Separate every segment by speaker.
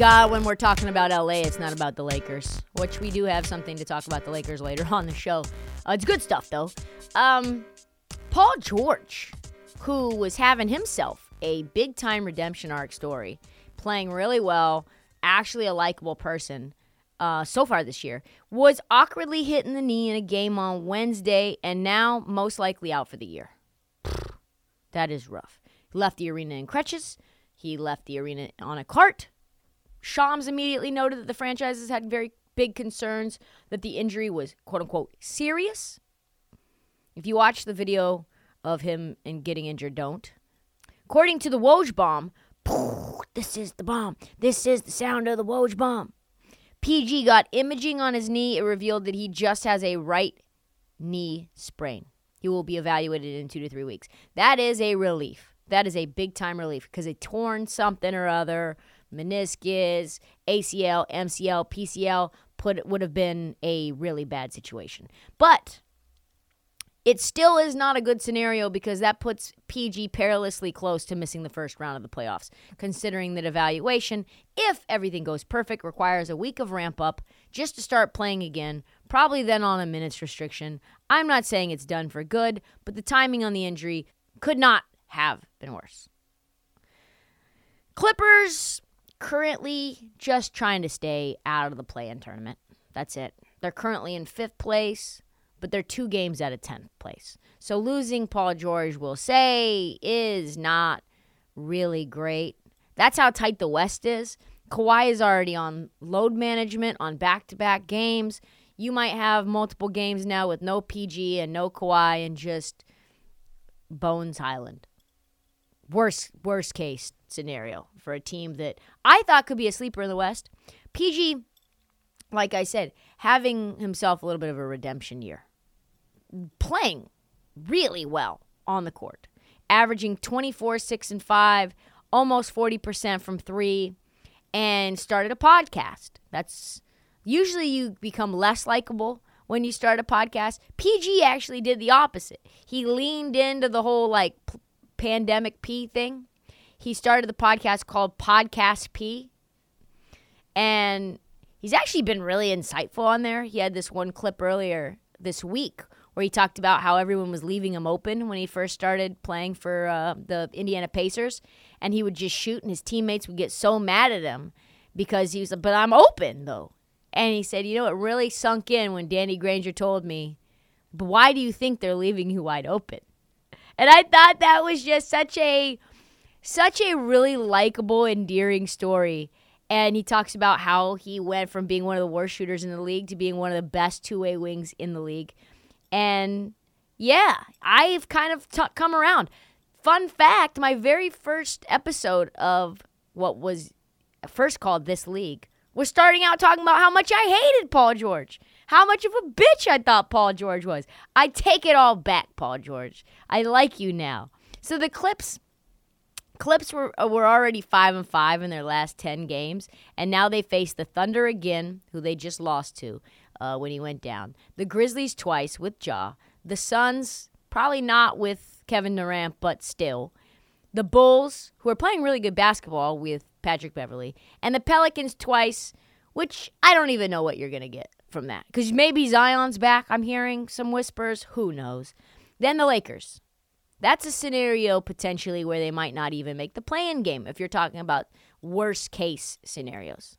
Speaker 1: God when we're talking about LA, it's not about the Lakers, which we do have something to talk about the Lakers later on the show. Uh, it's good stuff, though. Um, Paul George, who was having himself a big time redemption arc story, playing really well, actually a likable person. Uh, so far this year, was awkwardly hit in the knee in a game on Wednesday and now most likely out for the year. That is rough. He left the arena in crutches. He left the arena on a cart. Shams immediately noted that the franchises had very big concerns that the injury was quote unquote serious. If you watch the video of him and getting injured, don't. According to the Woj bomb, this is the bomb. This is the sound of the Woj bomb. PG got imaging on his knee. It revealed that he just has a right knee sprain. He will be evaluated in two to three weeks. That is a relief. That is a big time relief because a torn something or other meniscus, ACL, MCL, PCL put would have been a really bad situation. But it still is not a good scenario because that puts PG perilously close to missing the first round of the playoffs, considering that evaluation, if everything goes perfect, requires a week of ramp up just to start playing again, probably then on a minutes restriction. I'm not saying it's done for good, but the timing on the injury could not have been worse. Clippers currently just trying to stay out of the play in tournament. That's it. They're currently in fifth place, but they're two games out of 10th place. So losing Paul George, we'll say, is not really great. That's how tight the West is. Kawhi is already on load management on back to back games. You might have multiple games now with no PG and no Kawhi and just Bones Hyland. Worst worst case scenario for a team that I thought could be a sleeper in the West. PG, like I said, having himself a little bit of a redemption year, playing really well on the court, averaging 24, 6, and 5, almost 40% from three, and started a podcast. That's usually you become less likable when you start a podcast. PG actually did the opposite. He leaned into the whole like p- pandemic P thing he started the podcast called Podcast P. And he's actually been really insightful on there. He had this one clip earlier this week where he talked about how everyone was leaving him open when he first started playing for uh, the Indiana Pacers. And he would just shoot, and his teammates would get so mad at him because he was like, But I'm open, though. And he said, You know, it really sunk in when Danny Granger told me, But why do you think they're leaving you wide open? And I thought that was just such a such a really likable, endearing story. And he talks about how he went from being one of the worst shooters in the league to being one of the best two way wings in the league. And yeah, I've kind of t- come around. Fun fact my very first episode of what was first called This League was starting out talking about how much I hated Paul George. How much of a bitch I thought Paul George was. I take it all back, Paul George. I like you now. So the clips Clips were uh, were already five and five in their last ten games, and now they face the Thunder again, who they just lost to. uh, when he went down. The Grizzlies twice with Ja. The Suns, probably not with Kevin Durant, but still. The Bulls, who are playing really good basketball with Patrick Beverley. And the Pelicans twice, which I don't even know what you're to get from that. Because maybe Zion's back. I'm hearing some whispers. Who knows? Then the Lakers. That's a scenario potentially where they might not even make the play-in game if you're talking about worst case scenarios.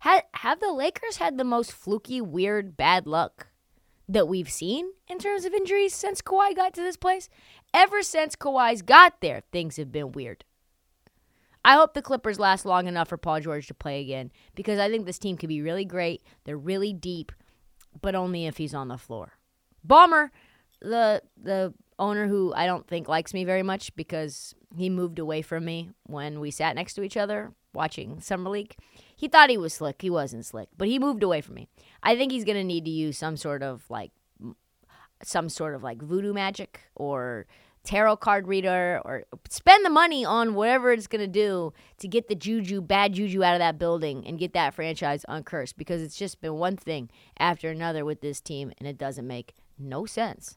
Speaker 1: Have, have the Lakers had the most fluky, weird, bad luck that we've seen in terms of injuries since Kawhi got to this place? Ever since Kawhi's got there, things have been weird. I hope the Clippers last long enough for Paul George to play again because I think this team could be really great. They're really deep, but only if he's on the floor. Ballmer, the the owner who I don't think likes me very much because he moved away from me when we sat next to each other watching Summer League. He thought he was slick. He wasn't slick, but he moved away from me. I think he's going to need to use some sort of like some sort of like voodoo magic or tarot card reader or spend the money on whatever it's going to do to get the juju, bad juju out of that building and get that franchise uncursed because it's just been one thing after another with this team and it doesn't make no sense.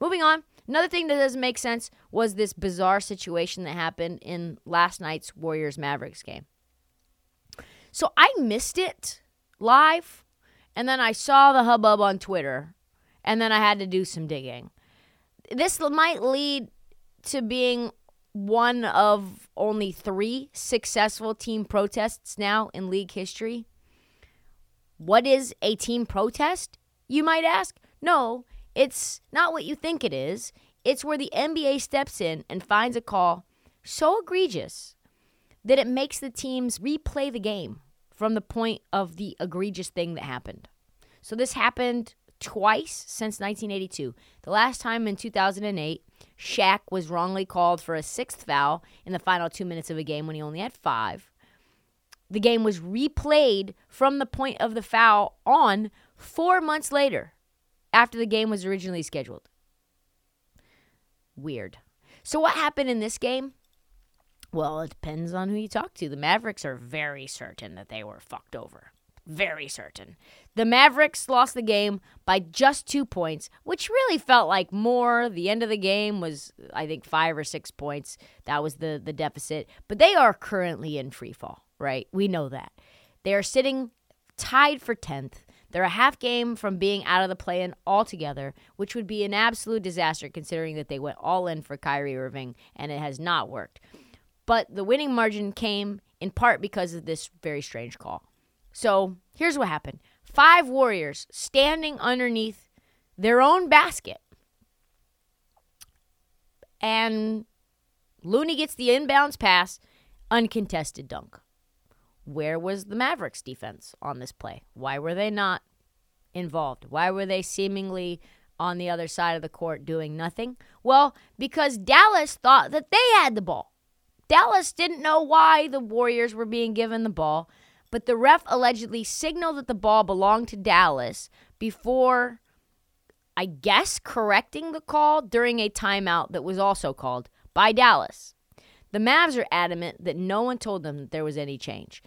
Speaker 1: Moving on. Another thing that doesn't make sense was this bizarre situation that happened in last night's Warriors Mavericks game. So I missed it live, and then I saw the hubbub on Twitter, and then I had to do some digging. This might lead to being one of only three successful team protests now in league history. What is a team protest, you might ask? No, it's not what you think it is. It's where the NBA steps in and finds a call so egregious that it makes the teams replay the game from the point of the egregious thing that happened. So this happened twice since 1982. The last time in 2008, Shaq was wrongly called for a sixth foul in the final two minutes of a game when he only had five. The game was replayed from the point of the foul on four months later after the game was originally scheduled. Weird. So, what happened in this game? Well, it depends on who you talk to. The Mavericks are very certain that they were fucked over. Very certain. The Mavericks lost the game by just two points, which really felt like more. The end of the game was, I think, five or six points. That was the, the deficit. But they are currently in free fall, right? We know that. They are sitting tied for 10th. They're a half game from being out of the play in altogether, which would be an absolute disaster considering that they went all in for Kyrie Irving and it has not worked. But the winning margin came in part because of this very strange call. So here's what happened five Warriors standing underneath their own basket. And Looney gets the inbounds pass, uncontested dunk. Where was the Mavericks defense on this play? Why were they not involved? Why were they seemingly on the other side of the court doing nothing? Well, because Dallas thought that they had the ball. Dallas didn't know why the Warriors were being given the ball, but the ref allegedly signaled that the ball belonged to Dallas before, I guess, correcting the call during a timeout that was also called by Dallas. The Mavs are adamant that no one told them that there was any change.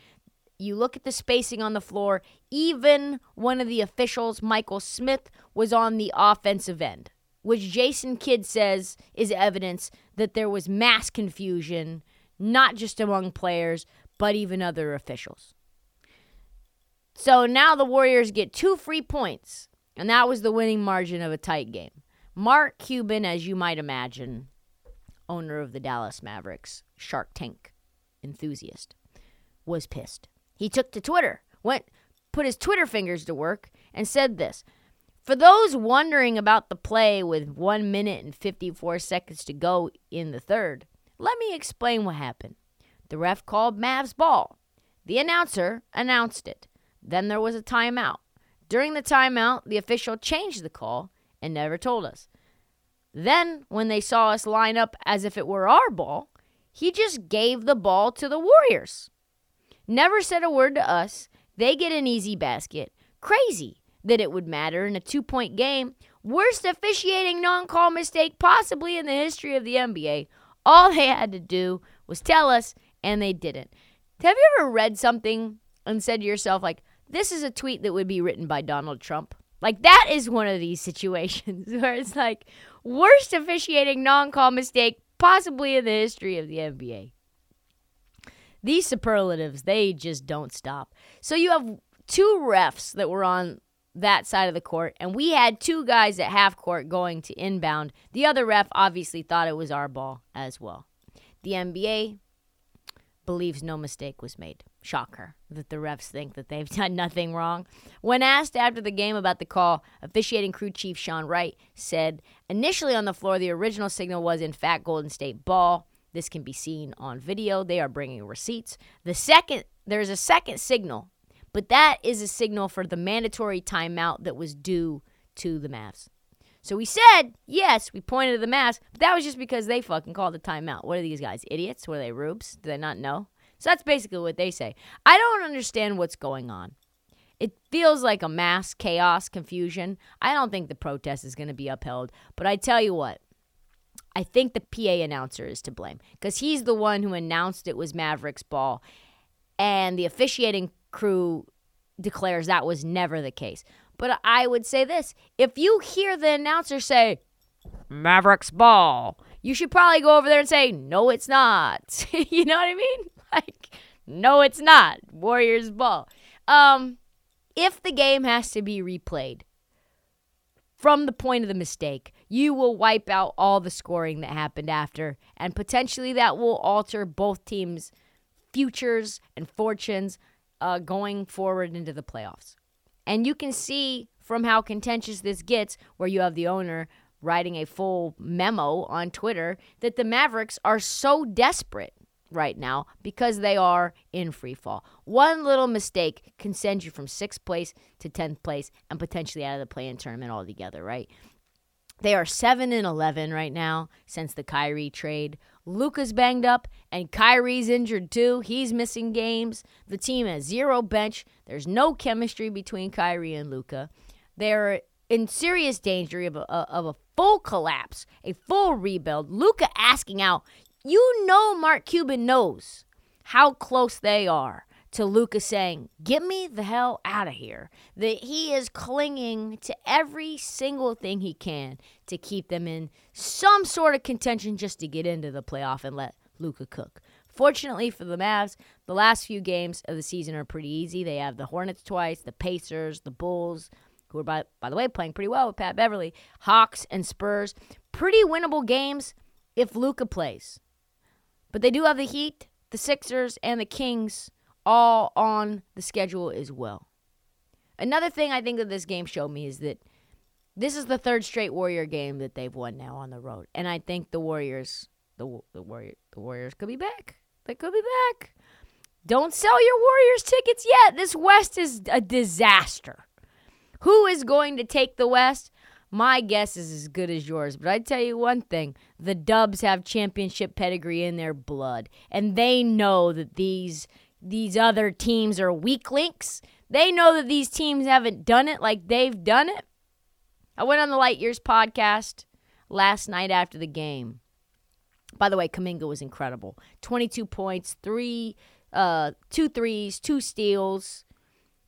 Speaker 1: You look at the spacing on the floor, even one of the officials, Michael Smith, was on the offensive end, which Jason Kidd says is evidence that there was mass confusion, not just among players, but even other officials. So now the Warriors get two free points, and that was the winning margin of a tight game. Mark Cuban, as you might imagine, owner of the Dallas Mavericks, Shark Tank enthusiast, was pissed. He took to Twitter, went put his Twitter fingers to work and said this. For those wondering about the play with 1 minute and 54 seconds to go in the third, let me explain what happened. The ref called Mavs ball. The announcer announced it. Then there was a timeout. During the timeout, the official changed the call and never told us. Then, when they saw us line up as if it were our ball, he just gave the ball to the Warriors. Never said a word to us. They get an easy basket. Crazy that it would matter in a two point game. Worst officiating non call mistake possibly in the history of the NBA. All they had to do was tell us, and they didn't. Have you ever read something and said to yourself, like, this is a tweet that would be written by Donald Trump? Like, that is one of these situations where it's like, worst officiating non call mistake possibly in the history of the NBA. These superlatives, they just don't stop. So you have two refs that were on that side of the court, and we had two guys at half court going to inbound. The other ref obviously thought it was our ball as well. The NBA believes no mistake was made. Shocker that the refs think that they've done nothing wrong. When asked after the game about the call, officiating crew chief Sean Wright said initially on the floor the original signal was in fact Golden State ball. This can be seen on video. They are bringing receipts. The second there's a second signal, but that is a signal for the mandatory timeout that was due to the Mavs. So we said, yes, we pointed to the mask, but that was just because they fucking called the timeout. What are these guys, idiots? Were they rubes? Do they not know? So that's basically what they say. I don't understand what's going on. It feels like a mass chaos, confusion. I don't think the protest is going to be upheld, but I tell you what, I think the PA announcer is to blame because he's the one who announced it was Mavericks ball, and the officiating crew declares that was never the case. But I would say this if you hear the announcer say, Mavericks ball, you should probably go over there and say, No, it's not. you know what I mean? Like, no, it's not. Warriors ball. Um, if the game has to be replayed from the point of the mistake, you will wipe out all the scoring that happened after, and potentially that will alter both teams' futures and fortunes uh, going forward into the playoffs. And you can see from how contentious this gets, where you have the owner writing a full memo on Twitter, that the Mavericks are so desperate right now because they are in free fall. One little mistake can send you from sixth place to 10th place and potentially out of the play in tournament altogether, right? They are 7 and 11 right now since the Kyrie trade. Luka's banged up and Kyrie's injured too. He's missing games. The team has zero bench. There's no chemistry between Kyrie and Luka. They're in serious danger of a, of a full collapse, a full rebuild. Luka asking out. You know Mark Cuban knows how close they are to Luka saying, Get me the hell out of here. That he is clinging to every single thing he can to keep them in some sort of contention just to get into the playoff and let Luka cook. Fortunately for the Mavs, the last few games of the season are pretty easy. They have the Hornets twice, the Pacers, the Bulls, who are, by, by the way, playing pretty well with Pat Beverley, Hawks, and Spurs. Pretty winnable games if Luka plays. But they do have the Heat, the Sixers, and the Kings all on the schedule as well. Another thing I think that this game showed me is that this is the third straight Warrior game that they've won now on the road, and I think the Warriors, the the Warrior, the Warriors could be back. They could be back. Don't sell your Warriors tickets yet. This West is a disaster. Who is going to take the West? My guess is as good as yours, but I tell you one thing the Dubs have championship pedigree in their blood, and they know that these these other teams are weak links. They know that these teams haven't done it like they've done it. I went on the Light Years podcast last night after the game. By the way, Kuminga was incredible. 22 points, three, uh, two threes, two steals.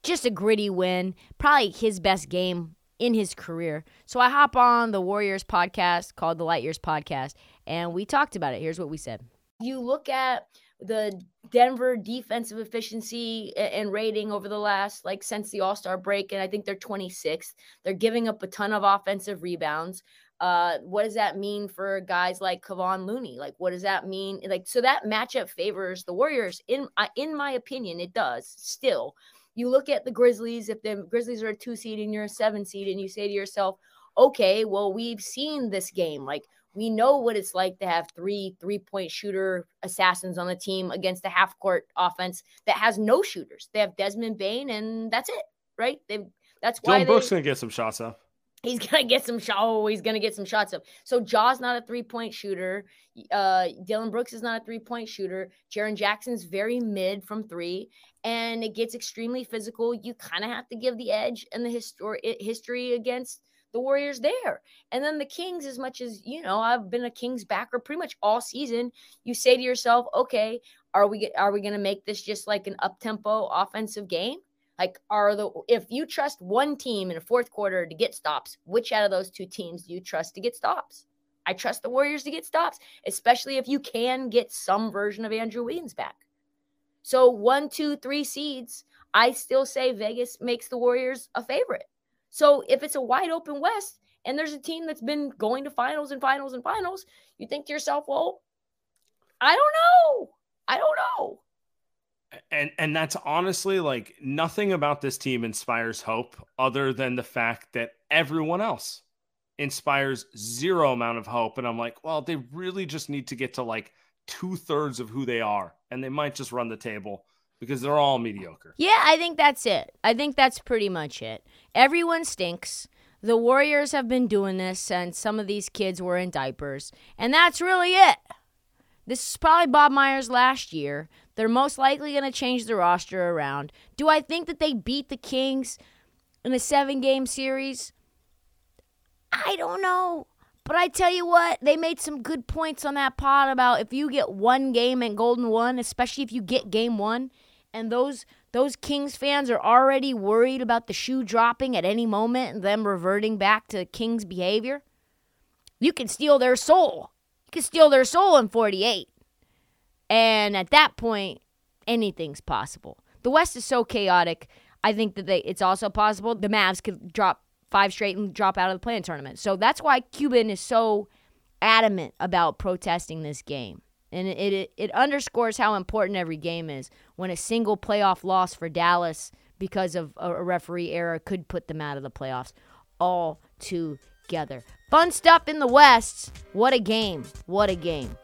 Speaker 1: Just a gritty win. Probably his best game in his career. So I hop on the Warriors podcast called the Light Years podcast, and we talked about it. Here's what we said. You look at the Denver defensive efficiency and rating over the last like since the All-Star break and I think they're 26th. They're giving up a ton of offensive rebounds. Uh, what does that mean for guys like Kevon Looney? Like, what does that mean? Like, so that matchup favors the Warriors. In in my opinion, it does. Still, you look at the Grizzlies. If the Grizzlies are a two seed and you're a seven seed, and you say to yourself, okay, well, we've seen this game. Like, we know what it's like to have three three point shooter assassins on the team against a half court offense that has no shooters. They have Desmond Bane, and that's it, right? They've That's why
Speaker 2: Dillon Brooks
Speaker 1: they,
Speaker 2: gonna get some shots up.
Speaker 1: he's gonna get some shot. Oh, he's gonna get some shots up. So Ja's not a three point shooter. Uh, Dillon Brooks is not a three point shooter. Jaren Jackson's very mid from three, and it gets extremely physical. You kind of have to give the edge and the history history against the Warriors there. And then the Kings, as much as you know, I've been a Kings backer pretty much all season. You say to yourself, okay, are we are we gonna make this just like an up tempo offensive game? Like, are the if you trust one team in a fourth quarter to get stops, which out of those two teams do you trust to get stops? I trust the Warriors to get stops, especially if you can get some version of Andrew Wiggins back. So one, two, three seeds, I still say Vegas makes the Warriors a favorite. So if it's a wide open West and there's a team that's been going to finals and finals and finals, you think to yourself, well, I don't know. I don't know.
Speaker 2: And and that's honestly like nothing about this team inspires hope other than the fact that everyone else inspires zero amount of hope. And I'm like, well, they really just need to get to like two thirds of who they are, and they might just run the table because they're all mediocre.
Speaker 1: Yeah, I think that's it. I think that's pretty much it. Everyone stinks. The Warriors have been doing this since some of these kids were in diapers, and that's really it. This is probably Bob Myers last year. They're most likely going to change the roster around. Do I think that they beat the Kings in a seven game series? I don't know. But I tell you what, they made some good points on that pod about if you get one game in Golden One, especially if you get game one, and those those Kings fans are already worried about the shoe dropping at any moment and them reverting back to Kings behavior, you can steal their soul. You can steal their soul in 48. And at that point, anything's possible. The West is so chaotic. I think that they, it's also possible the Mavs could drop five straight and drop out of the play-in tournament. So that's why Cuban is so adamant about protesting this game. And it, it, it underscores how important every game is when a single playoff loss for Dallas because of a referee error could put them out of the playoffs all together. Fun stuff in the West. What a game. What a game.